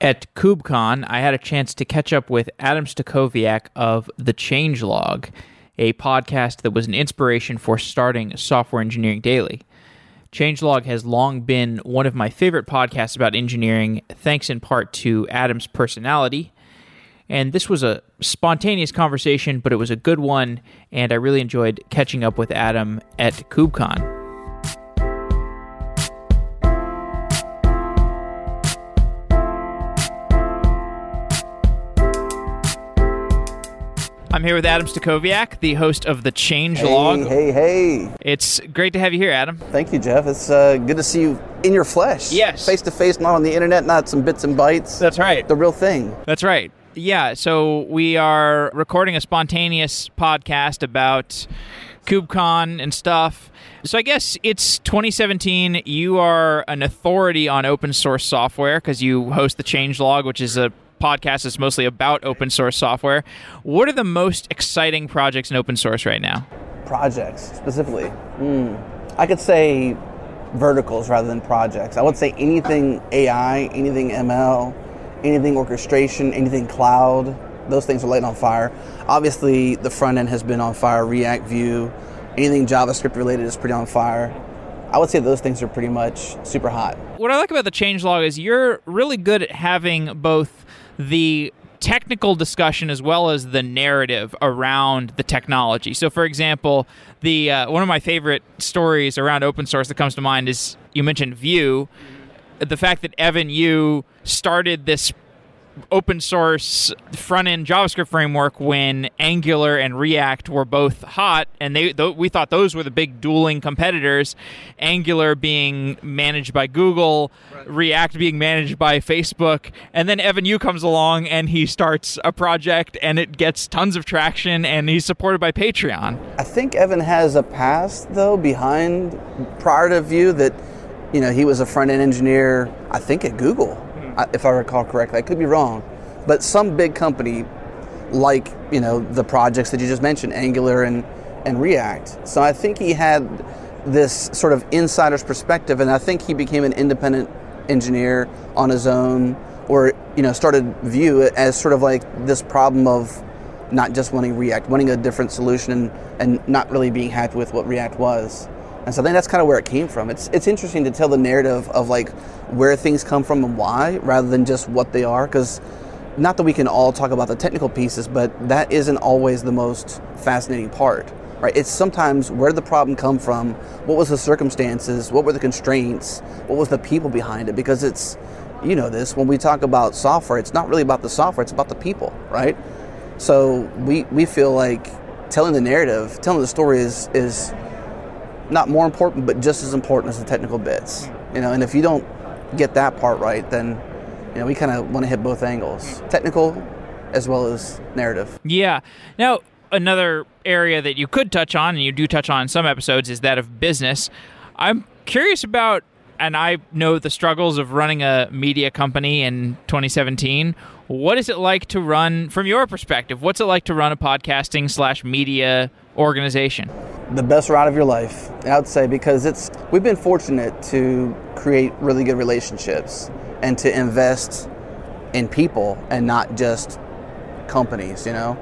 At KubeCon, I had a chance to catch up with Adam Stacoviak of The Changelog, a podcast that was an inspiration for starting Software Engineering Daily. Changelog has long been one of my favorite podcasts about engineering, thanks in part to Adam's personality. And this was a spontaneous conversation, but it was a good one, and I really enjoyed catching up with Adam at KubeCon. I'm here with Adam Stacoviak, the host of the Changelog. Hey, hey, hey. It's great to have you here, Adam. Thank you, Jeff. It's uh, good to see you in your flesh. Yes. Face to face, not on the internet, not some bits and bytes. That's right. The real thing. That's right. Yeah, so we are recording a spontaneous podcast about KubeCon and stuff. So I guess it's 2017. You are an authority on open source software because you host the Changelog, which is a podcast is mostly about open source software. What are the most exciting projects in open source right now? Projects, specifically. Mm. I could say verticals rather than projects. I would say anything AI, anything ML, anything orchestration, anything cloud. Those things are lighting on fire. Obviously, the front end has been on fire. React, Vue, anything JavaScript related is pretty on fire. I would say those things are pretty much super hot. What I like about the changelog is you're really good at having both the technical discussion as well as the narrative around the technology. So, for example, the uh, one of my favorite stories around open source that comes to mind is you mentioned Vue. The fact that Evan You started this open source front end JavaScript framework when Angular and React were both hot, and they th- we thought those were the big dueling competitors. Angular being managed by Google, right. React being managed by Facebook, and then Evan You comes along and he starts a project and it gets tons of traction and he's supported by Patreon. I think Evan has a past though behind prior to Vue that you know he was a front end engineer I think at Google if I recall correctly. I could be wrong, but some big company like you know the projects that you just mentioned, Angular and and React. So I think he had this sort of insider's perspective, and I think he became an independent engineer on his own, or you know started Vue as sort of like this problem of not just wanting React, wanting a different solution, and, and not really being happy with what React was. And so I think that's kind of where it came from. It's it's interesting to tell the narrative of like where things come from and why, rather than just what they are. Because not that we can all talk about the technical pieces, but that isn't always the most fascinating part, right? It's sometimes where did the problem come from? What was the circumstances? What were the constraints? What was the people behind it? Because it's you know this when we talk about software, it's not really about the software; it's about the people, right? So we we feel like telling the narrative, telling the story is is not more important, but just as important as the technical bits. Hmm. You know, and if you don't get that part right, then you know we kind of want to hit both angles, hmm. technical as well as narrative. Yeah. Now another area that you could touch on, and you do touch on in some episodes, is that of business. I'm curious about, and I know the struggles of running a media company in 2017. What is it like to run, from your perspective, what's it like to run a podcasting slash media organization? The best ride of your life, I would say, because it's we've been fortunate to create really good relationships and to invest in people and not just companies, you know.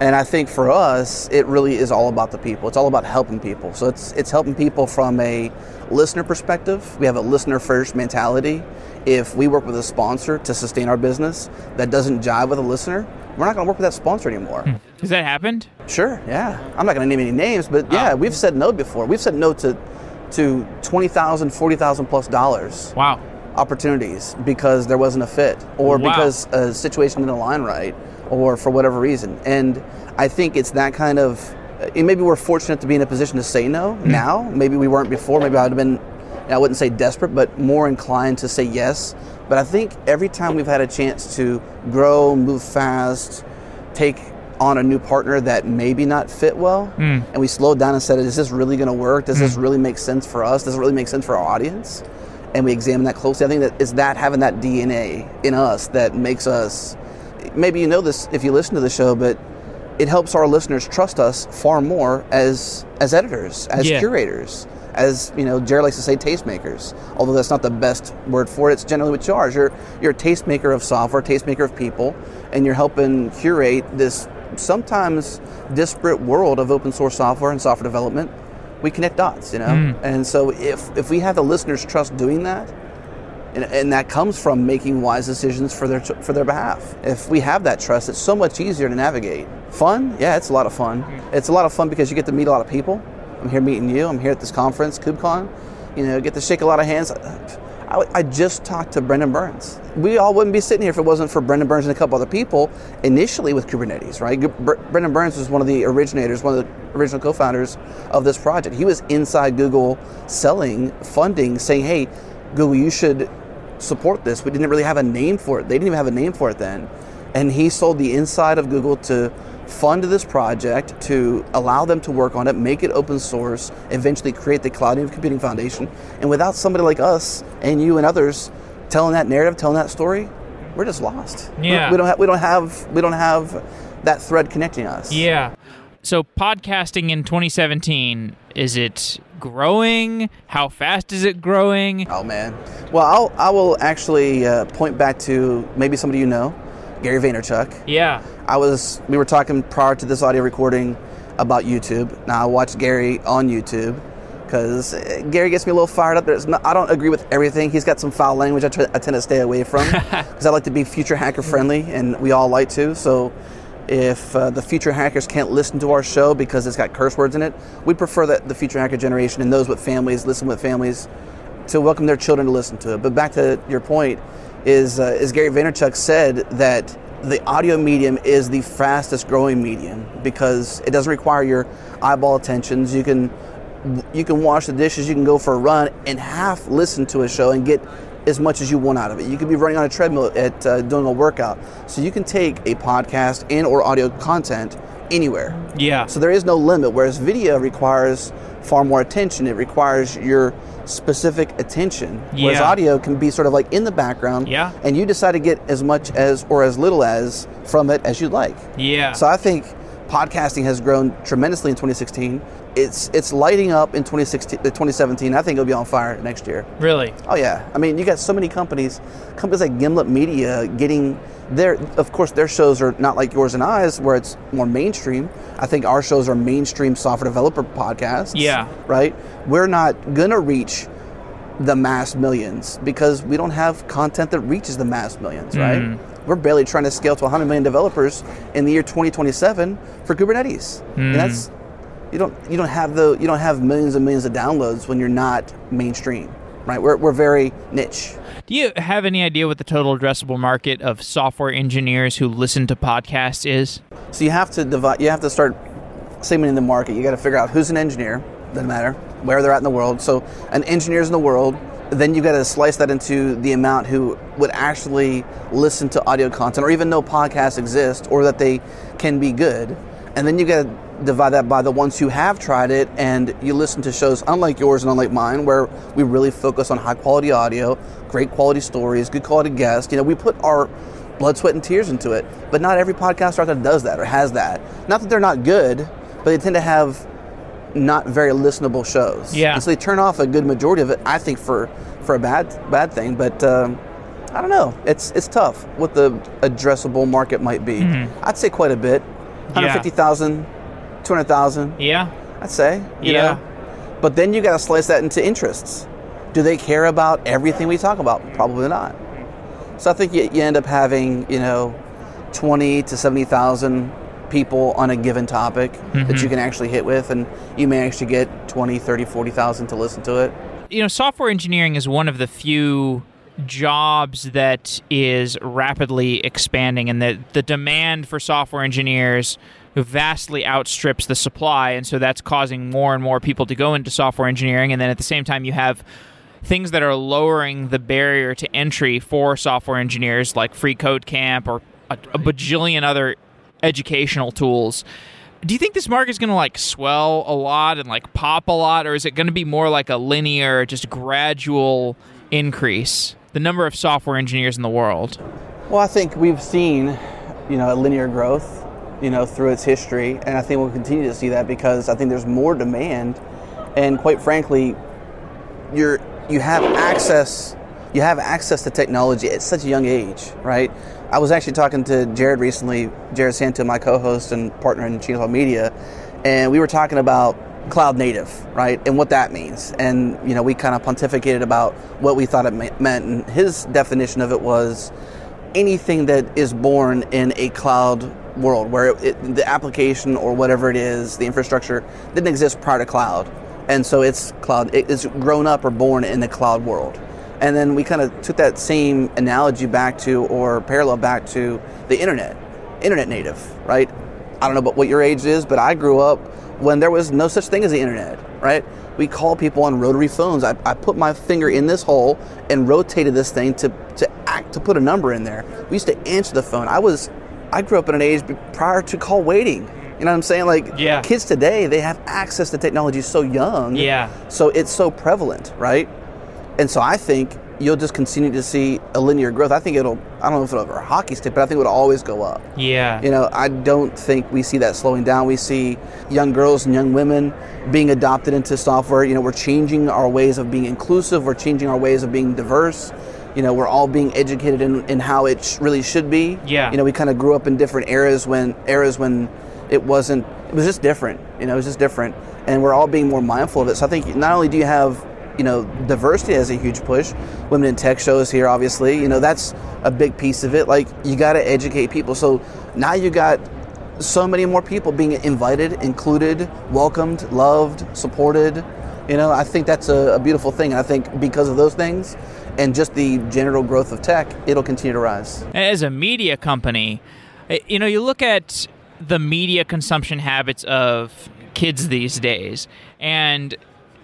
And I think for us, it really is all about the people. It's all about helping people. So it's it's helping people from a listener perspective. We have a listener first mentality. If we work with a sponsor to sustain our business that doesn't jive with a listener, we're not going to work with that sponsor anymore. Hmm. Has that happened? Sure. Yeah. I'm not going to name any names, but yeah, oh. we've said no before. We've said no to to 20,000, 40,000 plus dollars. Wow. Opportunities because there wasn't a fit or wow. because a situation didn't align right or for whatever reason. And I think it's that kind of. Maybe we're fortunate to be in a position to say no mm now. Maybe we weren't before. Maybe I would have been. I wouldn't say desperate, but more inclined to say yes. But I think every time we've had a chance to grow, move fast, take on a new partner that maybe not fit well, mm. and we slowed down and said, "Is this really going to work? Does mm. this really make sense for us? Does it really make sense for our audience?" And we examine that closely. I think that is that having that DNA in us that makes us maybe you know this if you listen to the show, but it helps our listeners trust us far more as as editors, as yeah. curators, as you know, Jerod likes to say, tastemakers. Although that's not the best word for it, it's generally what you are. You're you're a tastemaker of software, tastemaker of people, and you're helping curate this sometimes disparate world of open source software and software development. We connect dots, you know, Mm. and so if if we have the listeners' trust doing that, and, and that comes from making wise decisions for their for their behalf. If we have that trust, it's so much easier to navigate. Fun, yeah, it's a lot of fun. It's a lot of fun because you get to meet a lot of people. I'm here meeting you. I'm here at this conference, KubeCon. You know, get to shake a lot of hands. I, I just talked to Brendan Burns. We all wouldn't be sitting here if it wasn't for Brendan Burns and a couple other people initially with Kubernetes, right? Br- Brendan Burns was one of the originators, one of the original co-founders of this project. He was inside Google selling funding, saying, "Hey, Google, you should support this. We didn't really have a name for it. They didn't even have a name for it then. And he sold the inside of Google to fund this project, to allow them to work on it, make it open source, eventually create the Cloud Native Computing Foundation. And without somebody like us and you and others telling that narrative, telling that story, we're just lost. We- Yeah. We don't have we don't have we don't have that thread connecting us. Yeah. So podcasting in 2017 is it growing? How fast is it growing? Oh man. Well, I'll, I will actually uh, point back to maybe somebody you know, Gary Vaynerchuk. Yeah. I was we were talking prior to this audio recording about YouTube. Now I watched Gary on YouTube because Gary gets me a little fired up. There's I don't agree with everything. He's got some foul language I, try, I tend to stay away from because I like to be future hacker friendly, and we all like to. So if uh, the future hackers can't listen to our show because it's got curse words in it, we prefer that the future hacker generation and those with families listen with families to welcome their children to listen to it. But back to your point, is uh, is Gary Vaynerchuk said that the audio medium is the fastest growing medium because it doesn't require your eyeball attentions. You can you can wash the dishes, you can go for a run, and half listen to a show and get as much as you want out of it. You could be running on a treadmill at uh, doing a workout, so you can take a podcast and or audio content anywhere. Yeah. So there is no limit. Whereas video requires far more attention. It requires your specific attention. Yeah. Whereas audio can be sort of like in the background. Yeah. And you decide to get as much as or as little as from it as you'd like. yeah. So I think podcasting has grown tremendously in 2016. It's it's lighting up in 2016, uh, 2017. I think it'll be on fire next year. really? Oh yeah, I mean you got so many companies, companies like Gimlet Media getting their, of course their shows are not like yours and I's where it's more mainstream. I think our shows are mainstream software developer podcasts. Yeah. Right. We're not gonna reach the mass millions because we don't have content that reaches the mass millions. Right. Mhm. We're barely trying to scale to 100 million developers in the year 2027 for Kubernetes, and that's you don't you don't have the you don't have millions and millions of downloads when you're not mainstream, right? We're, we're very niche. Do you have any idea what the total addressable market of software engineers who listen to podcasts is? So you have to divide. You have to start segmenting the market. You got to figure out who's an engineer. Doesn't matter where they're at in the world. So an engineer's in the world. Then you got to slice that into the amount who would actually listen to audio content or even know podcasts exist or that they can be good. And then you got to divide that by the ones who have tried it and you listen to shows unlike yours and unlike mine where we really focus on high quality audio, great quality stories, good quality guests. You know, we put our blood, sweat, and tears into it. But not every podcaster out there does that or has that. Not that they're not good, but they tend to have not very listenable shows. Yeah. And so they turn off a good majority of it. I think for for a bad bad thing, but. Um, I don't know. It's it's tough what the addressable market might be. I'd say quite a bit. 150,000, 200,000, Yeah. I'd say. You Yeah. Know? But then you got to slice that into interests. Do they care about everything we talk about? Probably not. So I think you, you end up having, you know, 20 to 70,000 people on a given topic that you mm-hmm. can actually hit with, and you may actually get 20, 30, 40,000 to listen to it. You know, software engineering is one of the few jobs that is rapidly expanding and that the demand for software engineers vastly outstrips the supply and so that's causing more and more people to go into software engineering and then at the same time you have things that are lowering the barrier to entry for software engineers like free code camp or a, a bajillion other educational tools. Do you think this market is going to like swell a lot and like pop a lot or is it going to be more like a linear just gradual increase the number of software engineers in the world? Well, I think we've seen, you know, a linear growth, you know, through its history, and I think we'll continue to see that because I think there's more demand, and quite frankly, you're you have access you have access to technology at such a young age, right? I was actually talking to Jared recently, Jerod Santo, my co-host and partner in Changelog Media, and we were talking about cloud native, right, and what that means. And you know, we kind of pontificated about what we thought it meant, and his definition of it was anything that is born in a cloud world where it, it, the application or whatever it is, the infrastructure didn't exist prior to cloud, and so it's cloud. It's grown up or born in the cloud world. And then we kind of took that same analogy back to, or parallel back to the internet, internet native, right? I don't know about what your age is, but I grew up when there was no such thing as the internet, right? We call people on rotary phones. I, I put my finger in this hole and rotated this thing to, to act to put a number in there. We used to answer the phone. I was I grew up in an age prior to call waiting. You know what I'm saying? Like yeah. kids today, they have access to technology so young. Yeah. So it's so prevalent, right? And so I think you'll just continue to see a linear growth. I think it'll, I don't know if it'll ever hockey stick, but I think it'll always go up. Yeah. You know, I don't think we see that slowing down. We see young girls and young women being adopted into software. You know, we're changing our ways of being inclusive, we're changing our ways of being diverse. You know, we're all being educated in, in how it sh- really should be. Yeah. You know, we kind of grew up in different eras when eras when it wasn't. It was just different. You know, it was just different, and we're all being more mindful of it. So I think not only do you have you know, diversity has a huge push. Women in tech shows here, obviously. You know, that's a big piece of it. Like, you got to educate people. So now you got so many more people being invited, included, welcomed, loved, supported. You know, I think that's a, a beautiful thing. And I think because of those things and just the general growth of tech, it'll continue to rise. As a media company, eh, you know, you look at the media consumption habits of kids these days, and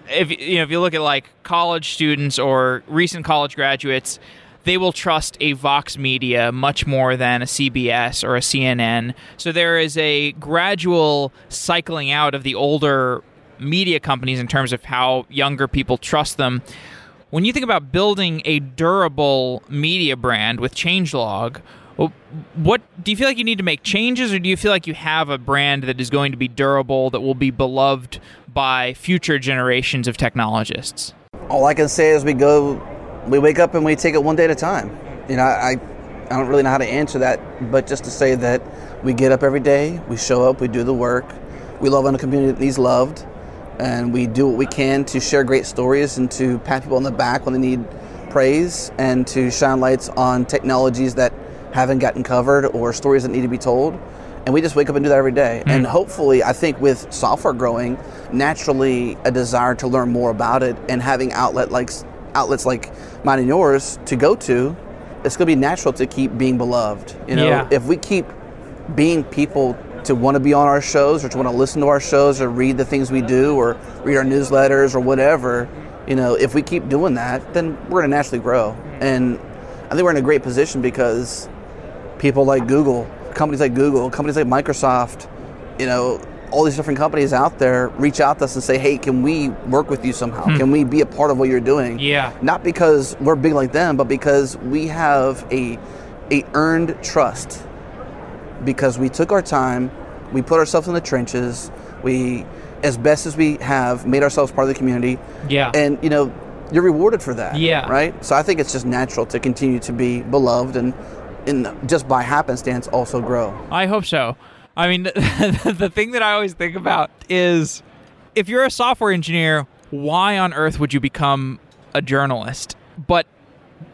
if you know if you look at like college students or recent college graduates they will trust a Vox Media much more than a CBS or a CNN. So there is a gradual cycling out of the older media companies in terms of how younger people trust them. When you think about building a durable media brand with Changelog, what do you feel like you need to make changes, or do you feel like you have a brand that is going to be durable, that will be beloved by future generations of technologists? All I can say is we go, we wake up and we take it one day at a time. You know, I, I don't really know how to answer that, but just to say that we get up every day, we show up, we do the work, we love on a community that needs loved, and we do what we can to share great stories and to pat people on the back when they need praise and to shine lights on technologies that haven't gotten covered or stories that need to be told. And we just wake up and do that every day. Mm. And hopefully, I think with software growing, naturally a desire to learn more about it and having outlet like outlets like mine and yours to go to, it's going to be natural to keep being beloved. You know, yeah. if we keep being people to want to be on our shows or to want to listen to our shows or read the things we do or read our newsletters or whatever, you know, if we keep doing that, then we're going to naturally grow. And I think we're in a great position because people like Google, companies like Google, companies like Microsoft, you know, all these different companies out there reach out to us and say, "Hey, can we work with you somehow? Hmm. Can we be a part of what you're doing?" Yeah. Not because we're big like them, but because we have a a earned trust. Because we took our time, we put ourselves in the trenches, we as best as we have made ourselves part of the community. Yeah. And you know, you're rewarded for that. Yeah. Right? So I think it's just natural to continue to be beloved and in just by happenstance also grow. I hope so. I mean, the thing that I always think about is if you're a software engineer, why on earth would you become a journalist? But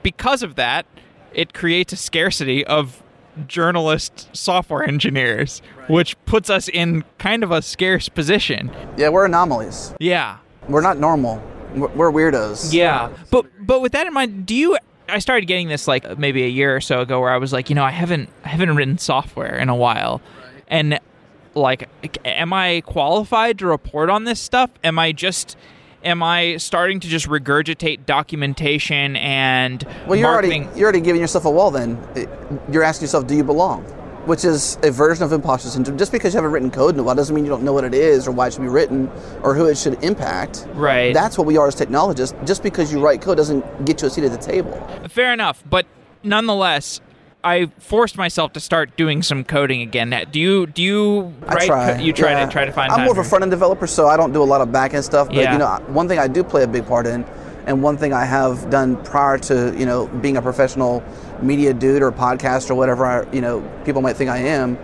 because of that, it creates a scarcity of journalist software engineers, right. which puts us in kind of a scarce position. Yeah, we're anomalies. Yeah. We're not normal. We're weirdos. Yeah. But but with that in mind, do you I started getting this like maybe a year or so ago where I was like, you know, I haven't I haven't written software in a while. Right. And like am I qualified to report on this stuff? Am I just am I starting to just regurgitate documentation and Well, you're marketing? already you're already giving yourself a wall then. You're asking yourself, do you belong? Which is a version of imposter syndrome. Just because you haven't written code in a while doesn't mean you don't know what it is or why it should be written or who it should impact. Right. That's what we are as technologists. Just because you write code doesn't get you a seat at the table. Fair enough, but nonetheless, I forced myself to start doing some coding again. Do you do you write? Try. You try yeah. to try to find. I'm more of a front end developer, so I don't do a lot of back end stuff. But yeah. you know, one thing I do play a big part in And one thing I have done prior to you know being a professional media dude or podcast or whatever I, you know people might think I am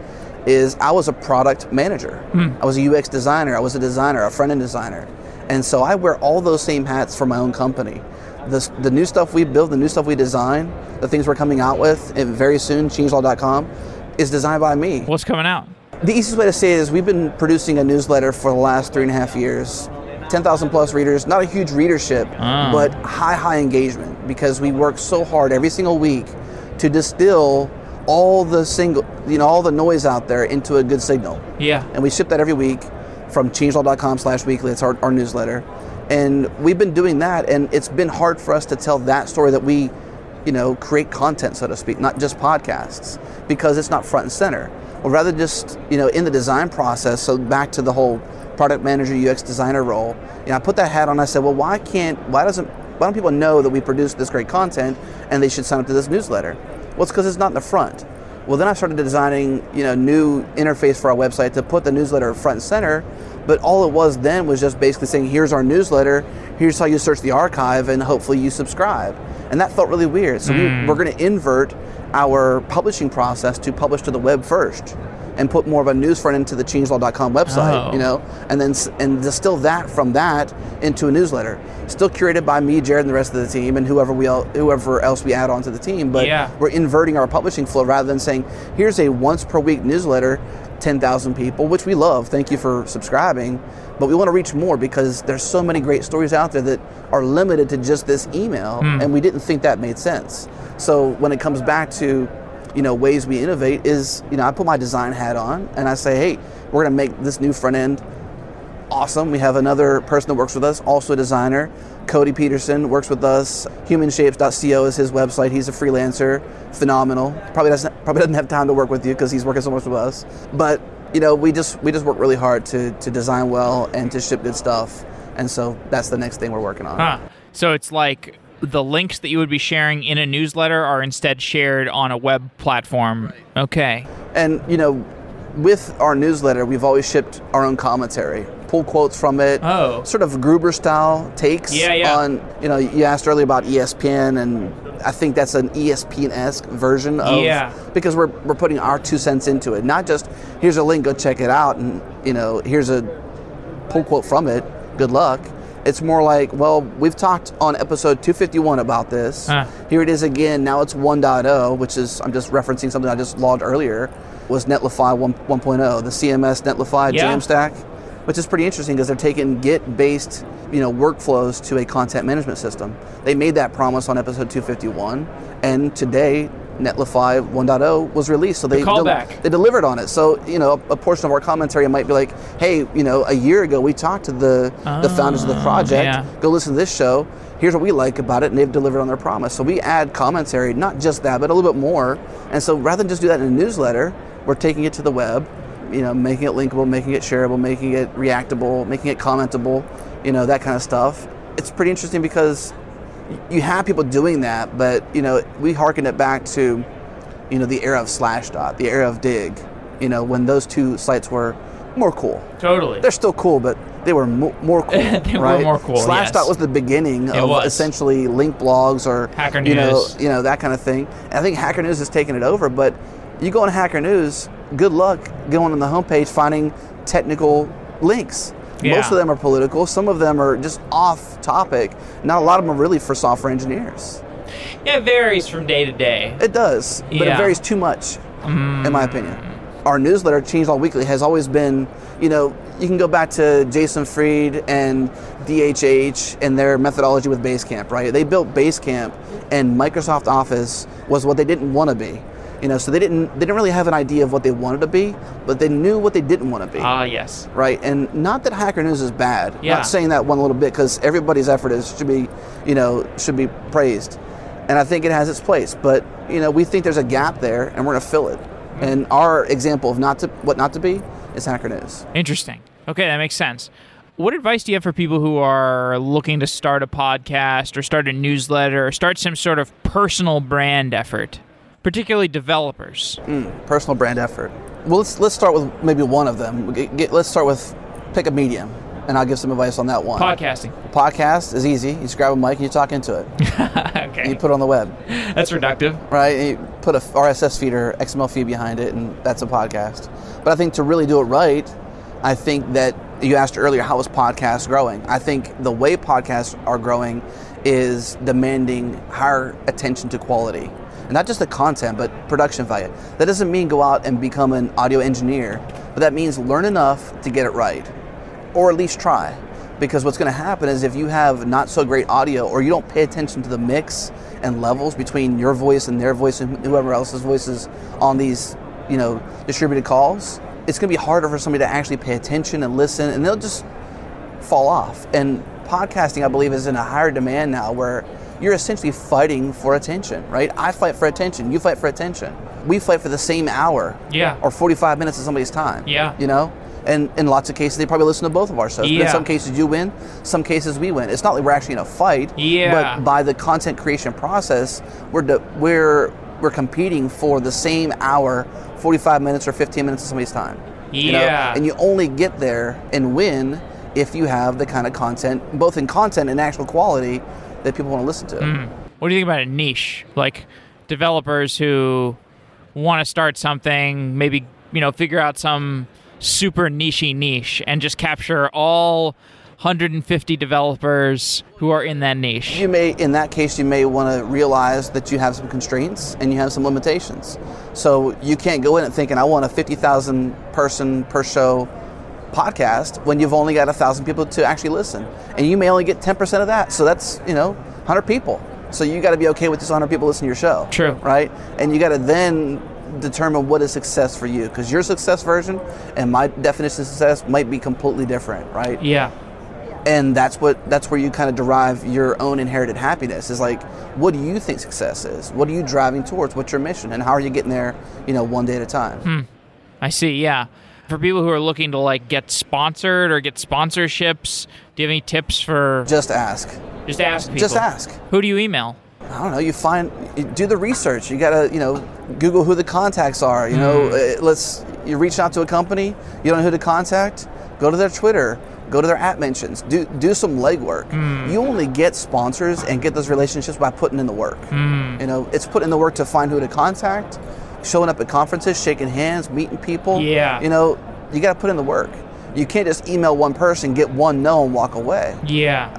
is I was a product manager. I was a UX designer. I was a designer, a front end designer, and so I wear all those same hats for my own company. The, the new stuff we build, the new stuff we design, the things we're coming out with, and very soon, changelog.com, is designed by me. What's coming out? The easiest way to say it is we've been producing a newsletter for the last three and a half years. 10,000 plus readers, not a huge readership, Ah. but high, high engagement because we work so hard every single week to distill all the single, you know, all the noise out there into a good signal. Yeah. And we ship that every week from changelog.com slash weekly. It's our, our newsletter. And we've been doing that, and it's been hard for us to tell that story that we, you know, create content, so to speak, not just podcasts, because it's not front and center. Or rather just, you know, in the design process, so back to the whole product manager, UX designer role, you know, I put that hat on, I said, well, why can't, why doesn't, why don't people know that we produce this great content and they should sign up to this newsletter? Well, it's because it's not in the front. Well, then I started designing, you know, new interface for our website to put the newsletter front and center. But all it was then was just basically saying, "Here's our newsletter. Here's how you search the archive, and hopefully you subscribe." And that felt really weird. So we, we're hmm. going to invert our publishing process to publish to the web first, and put more of a news front into the changelog.com website. Oh. You know, and then and distill that from that into a newsletter, still curated by me, Jerod, and the rest of the team, and whoever we el- whoever else we add onto the team. But Yeah. we're inverting our publishing flow rather than saying, here's a once per week newsletter, 10,000 people, which we love. Thank you for subscribing. But we want to reach more because there's so many great stories out there that are limited to just this email, hmm. and we didn't think that made sense. So when it comes back to, you know, ways we innovate, is you know I put my design hat on and I say, hey, we're going to make this new front end awesome. We have another person that works with us, also a designer. Cody Peterson works with us. Humanshapes.co is his website. He's a freelancer, phenomenal. Probably doesn't probably doesn't have time to work with you because he's working so much with us. But you know, we just we just work really hard to to design well and to ship good stuff. And so that's the next thing we're working on. Huh. So it's like the links that you would be sharing in a newsletter are instead shared on a web platform. Okay. And you know, with our newsletter, we've always shipped our own commentary, pull quotes from it, Oh. sort of Gruber style takes Yeah, yeah. on. You know, you asked earlier about ESPN, and I think that's an ESPN esque version of Yeah. because we're we're putting our two cents into it, not just here's a link, go check it out, and you know here's a pull quote from it. Good luck. It's more like, well, we've talked on episode 251 about this. Here it is again. Now it's 1.0, which is, I'm just referencing something I just logged earlier, was Netlify 1, 1.0, the CMS Netlify Yeah. Jamstack, which is pretty interesting because they're taking Git-based, you know, workflows to a content management system. They made that promise on episode 251, and today Netlify 1.0 was released, so they callback. they delivered on it. So you know, a, a portion of our commentary might be like, "Hey, you know, a year ago we talked to the the founders of the Ah, project. yeah. Go listen to this show. Here's what we like about it, and they've delivered on their promise. So we add commentary, not just that, but a little bit more. And so rather than just do that in a newsletter, we're taking it to the web, you know, making it linkable, making it shareable, making it reactable, making it commentable, you know, that kind of stuff. It's pretty interesting because you have people doing that, but you know, we harken it back to, you know, the era of Slashdot, the era of Digg, you know, when those two sites were more cool. Totally. They're still cool, but they were mo- more cool. They were right? more cool, Slashdot yes. was the beginning of was. essentially link blogs or Hacker you know, News. you know that kind of thing. And I think Hacker News has taken it over, but you go on Hacker News, good luck going on the homepage finding technical links. Yeah. Most of them are political. Some of them are just off topic. Not a lot of them are really for software engineers. Yeah, it varies from day to day. It does, but it varies too much, in my mm. opinion. Our newsletter, Changelog Weekly, has always been, you know, you can go back to Jason Fried and DHH and their methodology with Basecamp, right? They built Basecamp, and Microsoft Office was what they didn't want to be. You know, so they didn't they didn't really have an idea of what they wanted to be, but they knew what they didn't want to be Ah, yes. right? And not that Hacker News is bad. Yeah. Not saying that one little bit because everybody's effort is should be, you know, should be praised, and I think it has its place. But you know, we think there's a gap there, and we're going to fill it. And our example of not to what not to be is Hacker News. Interesting. Okay, that makes sense. What advice do you have for people who are looking to start a podcast or start a newsletter or start some sort of personal brand effort, particularly developers? Hmm, personal brand effort. Well, let's let's start with maybe one of them. Get, get- let's start with pick a medium. and I'll give some advice on that one. Podcasting. Podcast is easy. You just grab a mic and you talk into it. okay. You put it on the web, That's reductive. right? And you put a RSS feed or XML feed behind it, and that's a podcast. But I think to really do it right, I think that you asked earlier how is podcast growing. I think the way podcasts are growing is demanding higher attention to quality. And not just the content, but production value. That doesn't mean go out and become an audio engineer, but that means learn enough to get it right, or at least try. Because what's going to happen is if you have not so great audio, or you don't pay attention to the mix and levels between your voice and their voice and whoever else's voices on these, you know, distributed calls, it's going to be harder for somebody to actually pay attention and listen, and they'll just fall off. And podcasting, I believe, is in a higher demand now where you're essentially fighting for attention, right? I fight for attention, you fight for attention. We fight for the same hour Yeah. or 45 minutes of somebody's time. Yeah. You know? And in lots of cases, they probably listen to both of our shows. But in some cases, you win, some cases, we win. It's not like we're actually in a fight, Yeah. but by the content creation process, we're, de- we're, we're competing for the same hour, 45 minutes or 15 minutes of somebody's time. you know? Yeah. And you only get there and win if you have the kind of content, both in content and actual quality, that people want to listen to. Mm. What do you think about a niche? Like developers who want to start something, maybe, you know, figure out some super nichey niche and just capture all 150 developers who are in that niche. You may, in that case, you may want to realize that you have some constraints and you have some limitations. So you can't go in and thinking, I want a 50,000 person per show podcast when you've only got a thousand people to actually listen. And you may only get 10% of that. So that's, you know, 100 people. So you got to be okay with just 100 people listening to your show. True. Right? And you got to then determine what is success for you because your success version and my definition of success might be completely different, right? Yeah. and that's what that's where you kind of derive your own inherited happiness is like what do you think success is what are you driving towards what's your mission and how are you getting there you know one day at a time hmm. I see, yeah. For people who are looking to like get sponsored or get sponsorships, do you have any tips for just ask. Just ask people? just ask. Who do you email? i don't know. You find you do the research. You gotta you know google who the contacts are you know? Hmm. Uh, let's you reach out to a company you don't know who to contact go to their twitter go to their app mentions. Do do some legwork. Hmm. You only get sponsors and get those relationships by putting in the work. Hmm. You know it's putting in the work to find who to contact showing up at conferences shaking hands meeting people Yeah. you know you got to put in the work you can't just email one person get one no and walk away Yeah.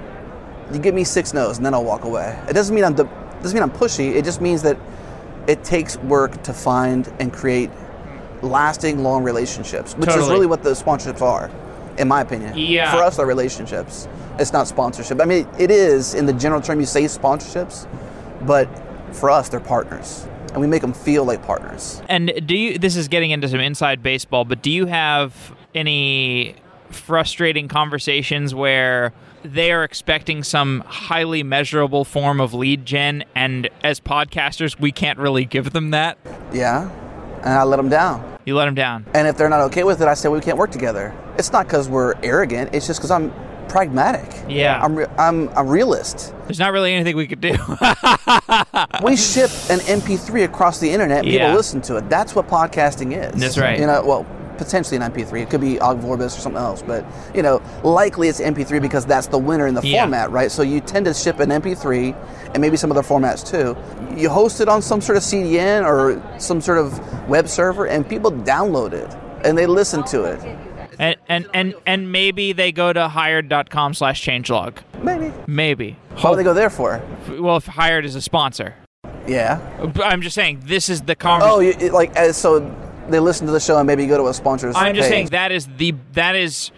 you give me six no's and then I'll walk away. It doesn't mean I'm de- doesn't mean I'm pushy. It just means that it takes work to find and create lasting, long relationships, which is really what the sponsorships are, in my opinion. Yeah. For us, they're relationships. It's not sponsorship. I mean, it is in the general term you say sponsorships, but for us, they're partners, and we make them feel like partners. And do you? This is getting into some inside baseball, but do you have any frustrating conversations where they are expecting some highly measurable form of lead gen, and as podcasters, we can't really give them that? Yeah, and I let them down. You let them down. And if they're not okay with it, I say we can't work together. It's not because we're arrogant. It's just because I'm pragmatic. Yeah. I'm, re- I'm a realist. There's not really anything we could do. we ship an MP3 across the internet. and Yeah. People listen to it. That's what podcasting is. That's right. You know, well, potentially an MP3. It could be Ogg Vorbis or something else, but you know, likely it's MP3 because that's the winner in the Yeah. format, right? So you tend to ship an MP3 and maybe some other formats too. You host it on some sort of CDN or some sort of web server, and people download it and they listen to it. And, and and and maybe they go to hired.com slash changelog. Maybe. Maybe. What would they go there for? Well, if hired is a sponsor. Yeah. I'm just saying this is the conversation. Oh, you, like so they listen to the show and maybe go to a sponsor's. I'm just page. saying that is the that is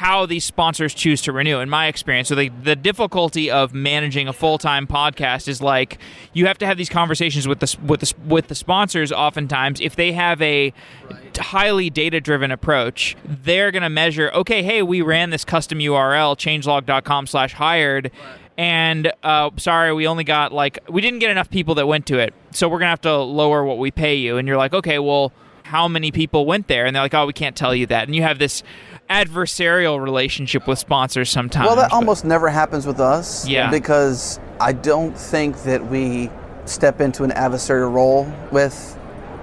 how these sponsors choose to renew in my experience. So the, the difficulty of managing a full-time podcast is like you have to have these conversations with the with the with the sponsors oftentimes. If they have a highly data-driven approach they're going to measure okay hey we ran this custom url changelog.com slash hired and uh, sorry we only got like we didn't get enough people that went to it so we're going to have to lower what we pay you. And you're like okay well how many people went there? And they're like oh we can't tell you that. And you have this adversarial relationship with sponsors sometimes Well, that but- almost never happens with us. Yeah. Because I don't think that we step into an adversarial role with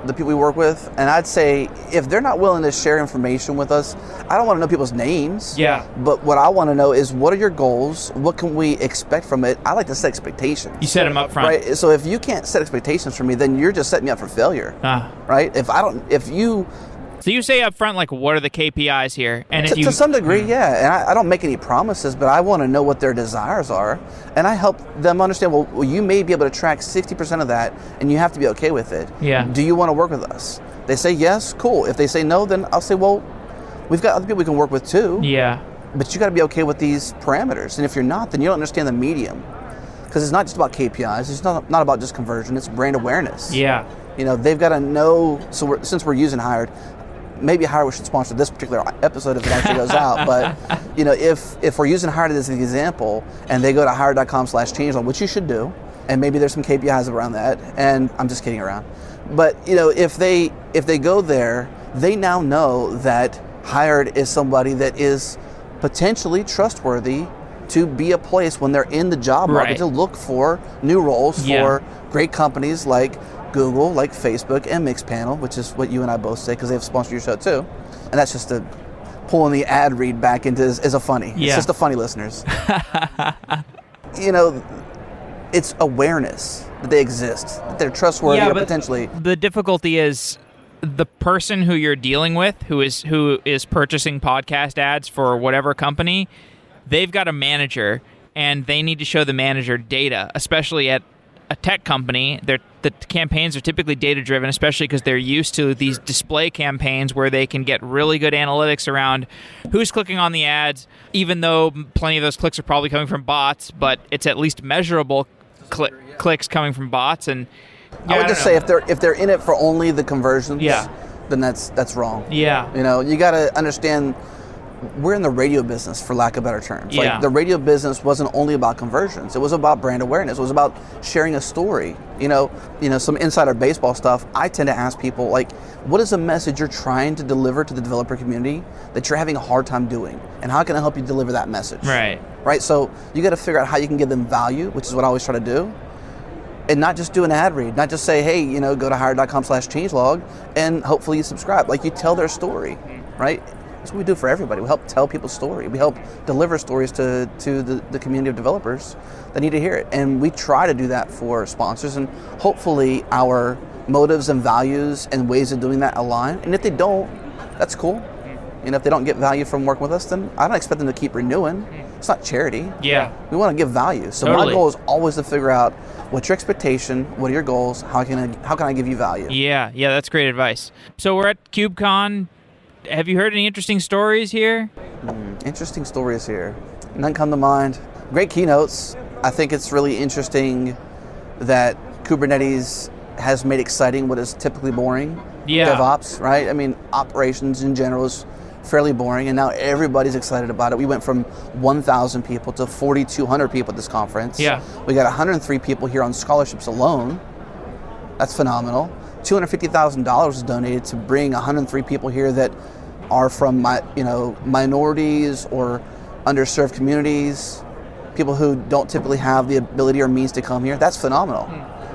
the people we work with, and I'd say if they're not willing to share information with us, I don't want to know people's names. Yeah. But what I want to know is what are your goals? What can we expect from it? I like to set expectations. You set them up front. Right. So if you can't set expectations for me, then you're just setting me up for failure. Ah. Right. If I don't, if you So you say up front, like, what are the KPIs here? And to, if you to some degree, mm. yeah. And I, I don't make any promises, but I want to know what their desires are, and I help them understand. Well, well, you may be able to track sixty percent of that, and you have to be okay with it. Yeah. Do you want to work with us? They say yes, cool. If they say no, then I'll say, well, we've got other people we can work with too. yeah, But you got to be okay with these parameters, and if you're not, then you don't understand the medium, because it's not just about KPIs. It's not not about just conversion. It's brand awareness. yeah, You know, they've got to know. So we're, since we're using Hired, maybe Hired should sponsor this particular episode if it actually goes out. But you know, if if we're using Hired as an example, and they go to hired.com/changelog, which you should do, and maybe there's some KPIs around that. And I'm just kidding around. But you know, if they if they go there, they now know that Hired is somebody that is potentially trustworthy to be a place when they're in the job market Right. to look for new roles Yeah. for great companies like Google, like Facebook, and Mixpanel, which is what you and I both say because they've sponsored your show too. And that's just a pulling the ad read back into is, as a funny. It's just a funny listeners. you know, it's awareness that they exist, that they're trustworthy Yeah, or but- potentially. the difficulty is the person who you're dealing with who is who is purchasing podcast ads for whatever company they've got a manager and they need to show the manager data especially at a tech company the campaigns are typically data driven especially because they're used to these display campaigns where they can get really good analytics around who's clicking on the ads even though plenty of those clicks are probably coming from bots but it's at least measurable cli clicks coming from bots and yeah, I would don't just know. say if they're if they're in it for only the conversions, Yeah. then that's that's wrong. yeah You know, you got to understand we're in the radio business, for lack of better terms. Yeah. Like the radio business wasn't only about conversions; it was about brand awareness. It was about sharing a story. You know, you know, some insider baseball stuff. I tend to ask people like, "What is the message you're trying to deliver to the developer community that you're having a hard time doing, and how can I help you deliver that message?" Right. Right. So you got to figure out how you can give them value, which is what I always try to do and not just do an ad read, not just say, hey, you know, go to hire.com slash changelog and hopefully you subscribe. Like you tell their story, mm-hmm. right? That's what we do for everybody. We help tell people's story. We help deliver stories to, to the, the community of developers that need to hear it. And we try to do that for sponsors and hopefully our motives and values and ways of doing that align. And if they don't, that's cool. Know, if they don't get value from working with us, then I don't expect them to keep renewing. It's not charity. Yeah. We want to give value. So Totally. my goal is always to figure out what's your expectation, what are your goals, how can I, how can I give you value? Yeah, yeah, that's great advice. So we're at KubeCon. Have you heard any interesting stories here? Hmm, interesting stories here. None come to mind. Great keynotes. I think it's really interesting that Kubernetes has made exciting what is typically boring. Yeah. DevOps, right? I mean, operations in general is fairly boring, and now everybody's excited about it. We went from 1,000 people to 4,200 people at this conference. Yeah. We got 103 people here on scholarships alone. That's phenomenal. $250,000 was donated to bring 103 people here that are from my, you know, minorities or underserved communities, people who don't typically have the ability or means to come here. That's phenomenal.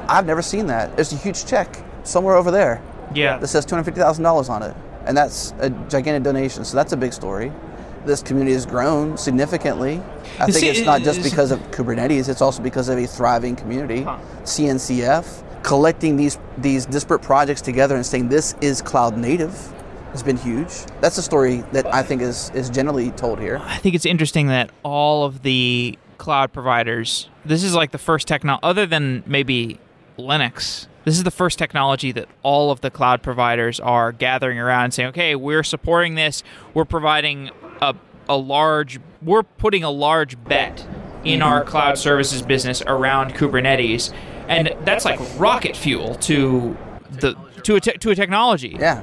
I've never seen that. There's a huge check somewhere over there Yeah. that says $250,000 on it. And that's a gigantic donation. So that's a big story. This community has grown significantly. I think see, it's not just because of Kubernetes, it's also because of a thriving community. Huh. CNCF, collecting these, these disparate projects together and saying this is cloud native has been huge. That's a story that I think is, is generally told here. I think it's interesting that all of the cloud providers, this is like the first technology, other than maybe Linux, this is the first technology that all of the cloud providers are gathering around saying, okay, we're supporting this, we're providing a, a large, we're putting a large bet in our cloud services business around Kubernetes. And that's like rocket fuel to the to a, te- to a technology. Yeah.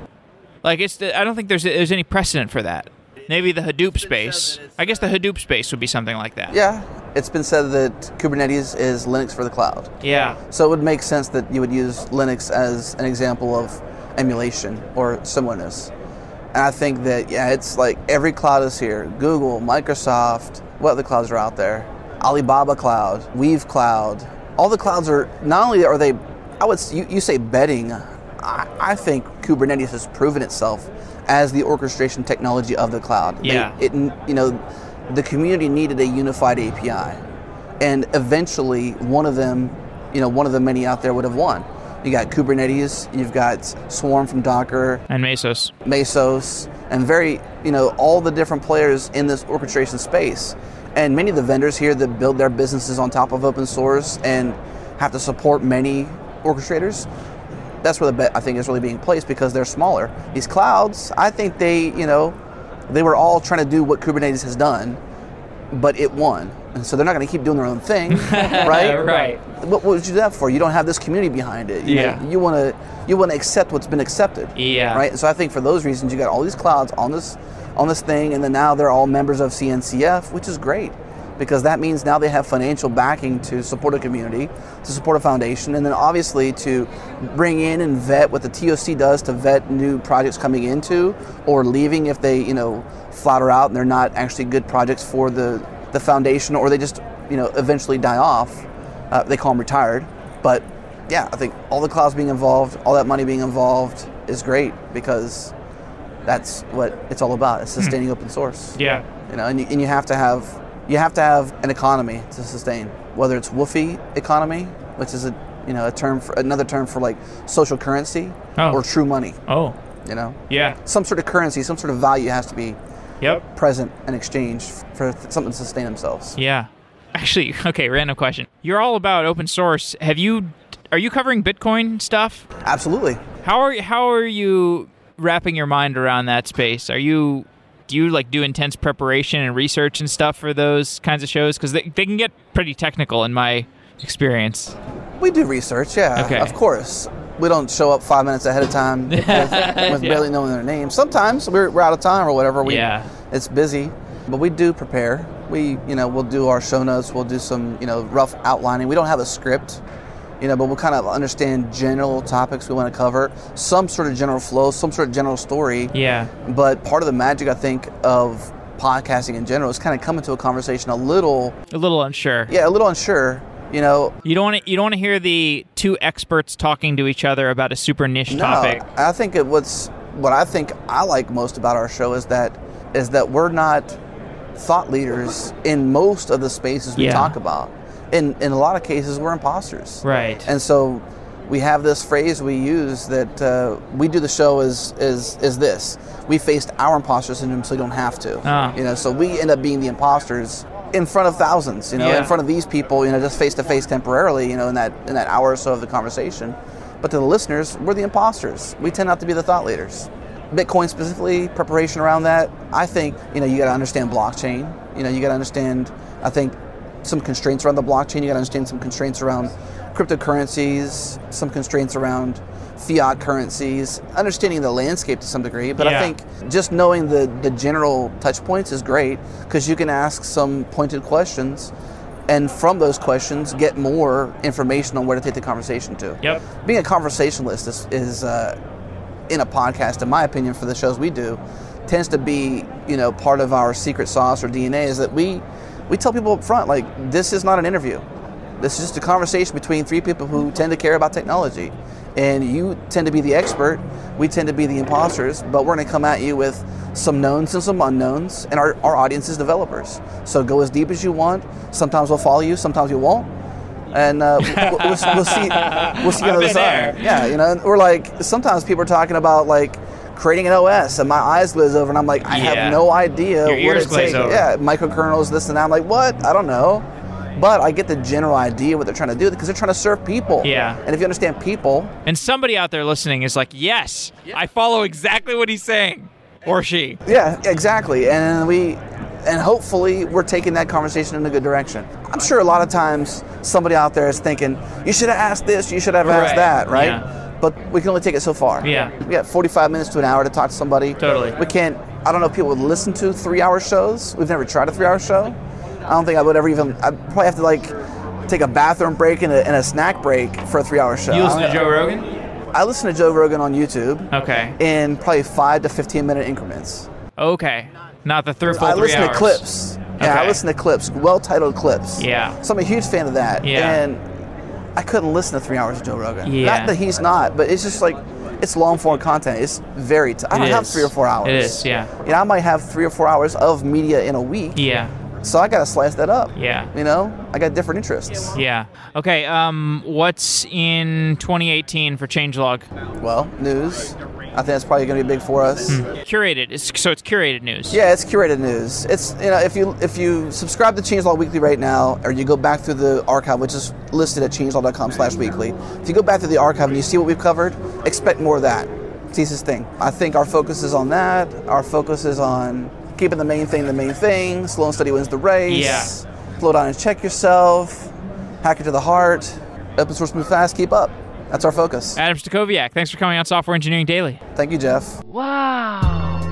Like it's, the, I don't think there's there's any precedent for that. Maybe the Hadoop space. I guess the Hadoop space would be something like that. Yeah. It's been said that Kubernetes is Linux for the cloud. Yeah. So it would make sense that you would use Linux as an example of emulation or similarness. And I think that, yeah, it's like every cloud is here Google, Microsoft, what other clouds are out there? Alibaba Cloud, Weave Cloud. All the clouds are, not only are they, I would, you, you say betting, I, I think Kubernetes has proven itself as the orchestration technology of the cloud. They- Yeah. it you know, the community needed a unified API, and eventually one of them, you know, one of the many out there would have won. You got Kubernetes, you've got Swarm from Docker, And Mesos. Mesos, and very, you know, all the different players in this orchestration space. And many of the vendors here that build their businesses on top of open source and have to support many orchestrators, that's where the bet I think is really being placed because they're smaller. These clouds, I think they, you know, they were all trying to do what Kubernetes has done, but it won. And so they're not going to keep doing their own thing, right? right. What, what would you do that for? You don't have this community behind it. You Yeah. know, you want to you want to accept what's been accepted. Yeah. Right. So I think for those reasons, you got all these clouds on this on this thing, and then now they're all members of CNCF, which is great because that means now they have financial backing to support a community, to support a foundation, and then obviously to bring in and vet what the TOC does to vet new projects coming into or leaving if they you know flatter out and they're not actually good projects for the the foundation or they just you know eventually die off. Uh, they call them retired, but yeah, I think all the clouds being involved, all that money being involved is great because that's what it's all about. It's hmm. sustaining open source. Yeah. You know, and you, and you have to have you have to have an economy to sustain. Whether it's whuffie economy, which is a you know a term for another term for like social currency, Oh. or true money. Oh. You know, Yeah. some sort of currency, some sort of value has to be Yep. present and exchanged for something to sustain themselves. Yeah. Actually, okay, random question. You're all about open source. Have you are you covering Bitcoin stuff? Absolutely. How are how are you wrapping your mind around that space? Are you do you like do intense preparation and research and stuff for those kinds of shows because they, they can get pretty technical in my experience. We do research, yeah, Okay. of course. We don't show up five minutes ahead of time with, with barely knowing their name. Sometimes we're, we're out of time or whatever. We, Yeah. It's busy, but we do prepare. We, you know, we'll do our show notes. We'll do some, you know, rough outlining. We don't have a script, you know, but we'll kind of understand general topics we want to cover, some sort of general flow, some sort of general story. Yeah. But part of the magic, I think, of podcasting in general is kind of coming to a conversation a little, A little unsure. yeah, a little unsure. You know, You don't want to, you don't want to hear the two experts talking to each other about a super niche topic. No, I think it what's what I think I like most about our show is that is that we're not thought leaders in most of the spaces we Yeah. talk about. In in a lot of cases, we're imposters. Right. And so we have this phrase we use that uh, we do the show as is is this. We faced our imposter syndrome, so you don't have to. Ah. You know, so we end up being the imposters in front of thousands. You know, Yeah. in front of these people. You know, just face to face temporarily. You know, in that in that hour or so of the conversation. But to the listeners, we're the imposters. We tend not to be the thought leaders. Bitcoin specifically, preparation around that. I think you know you got to understand blockchain. You know, you got to understand. I think some constraints around the blockchain. You got to understand some constraints around cryptocurrencies, some constraints around fiat currencies, understanding the landscape to some degree. But Yeah. I think just knowing the, the general touch points is great because you can ask some pointed questions and from those questions get more information on where to take the conversation to. Yep. Being a conversationalist is, is uh, in a podcast, in my opinion, for the shows we do, tends to be you know part of our secret sauce or DNA is that we we tell people up front like this is not an interview. This is just a conversation between three people who tend to care about technology. And you tend to be the expert, we tend to be the imposters, but we're going to come at you with some knowns and some unknowns, and our, our audience is developers. So go as deep as you want. Sometimes we'll follow you, sometimes you won't. And uh, we'll, we'll, we'll see, we'll see you I've on the side. Yeah, you know, and we're like, sometimes people are talking about like creating an OS, and my eyes glaze over, and I'm like, I Yeah. have no idea Your what ears it glaze takes. over. Yeah, microkernels, this and that. I'm like, what? I don't know. But I get the general idea what they're trying to do because they're trying to serve people. Yeah. And if you understand people, And somebody out there listening is like, yes, I follow exactly what he's saying. Or she. yeah, exactly. And we, and hopefully we're taking that conversation in a good direction. I'm sure a lot of times somebody out there is thinking, you should have asked this, you should have Right. asked that, right? Yeah. But we can only take it so far. Yeah. We got 45 minutes to an hour to talk to somebody. Totally. We can't, I don't know if people would listen to three hour shows. We've never tried a three hour show. I don't think I would ever even, I'd probably have to like take a bathroom break and a, and a snack break for a three hour show. You listen to Joe Rogan? I listen to Joe Rogan on YouTube Okay. in probably five to 15 minute increments. Okay. Not the through full I three listen hours. to clips. Yeah, I listen to clips, well titled clips. Yeah. So I'm a huge fan of that. Yeah. And I couldn't listen to three hours of Joe Rogan. Yeah. Not that he's not, but it's just like it's long form content. It's very. T- I don't have three or four hours. It is, yeah. You know, I might have three or four hours of media in a week. Yeah. So I got to slice that up. Yeah. You know, I got different interests. Yeah. Okay. Um, what's in 2018 for Changelog? Well, news. I think that's probably going to be big for us. Hmm. Curated. It's, so it's curated news. Yeah, it's curated news. It's you know if you if you subscribe to Changelog Weekly right now, or you go back through the archive, which is listed at changelog.com/weekly. If you go back through the archive and you see what we've covered, expect more of that. It's thing. I think our focus is on that. Our focus is on keeping the main thing the main thing. Slow and steady wins the race. Yeah. Slow down and check yourself. Hack it to the heart. Open source move fast. Keep up. That's our focus. Adam Stacoviak, thanks for coming on Software Engineering Daily. Thank you, Jeff. Wow.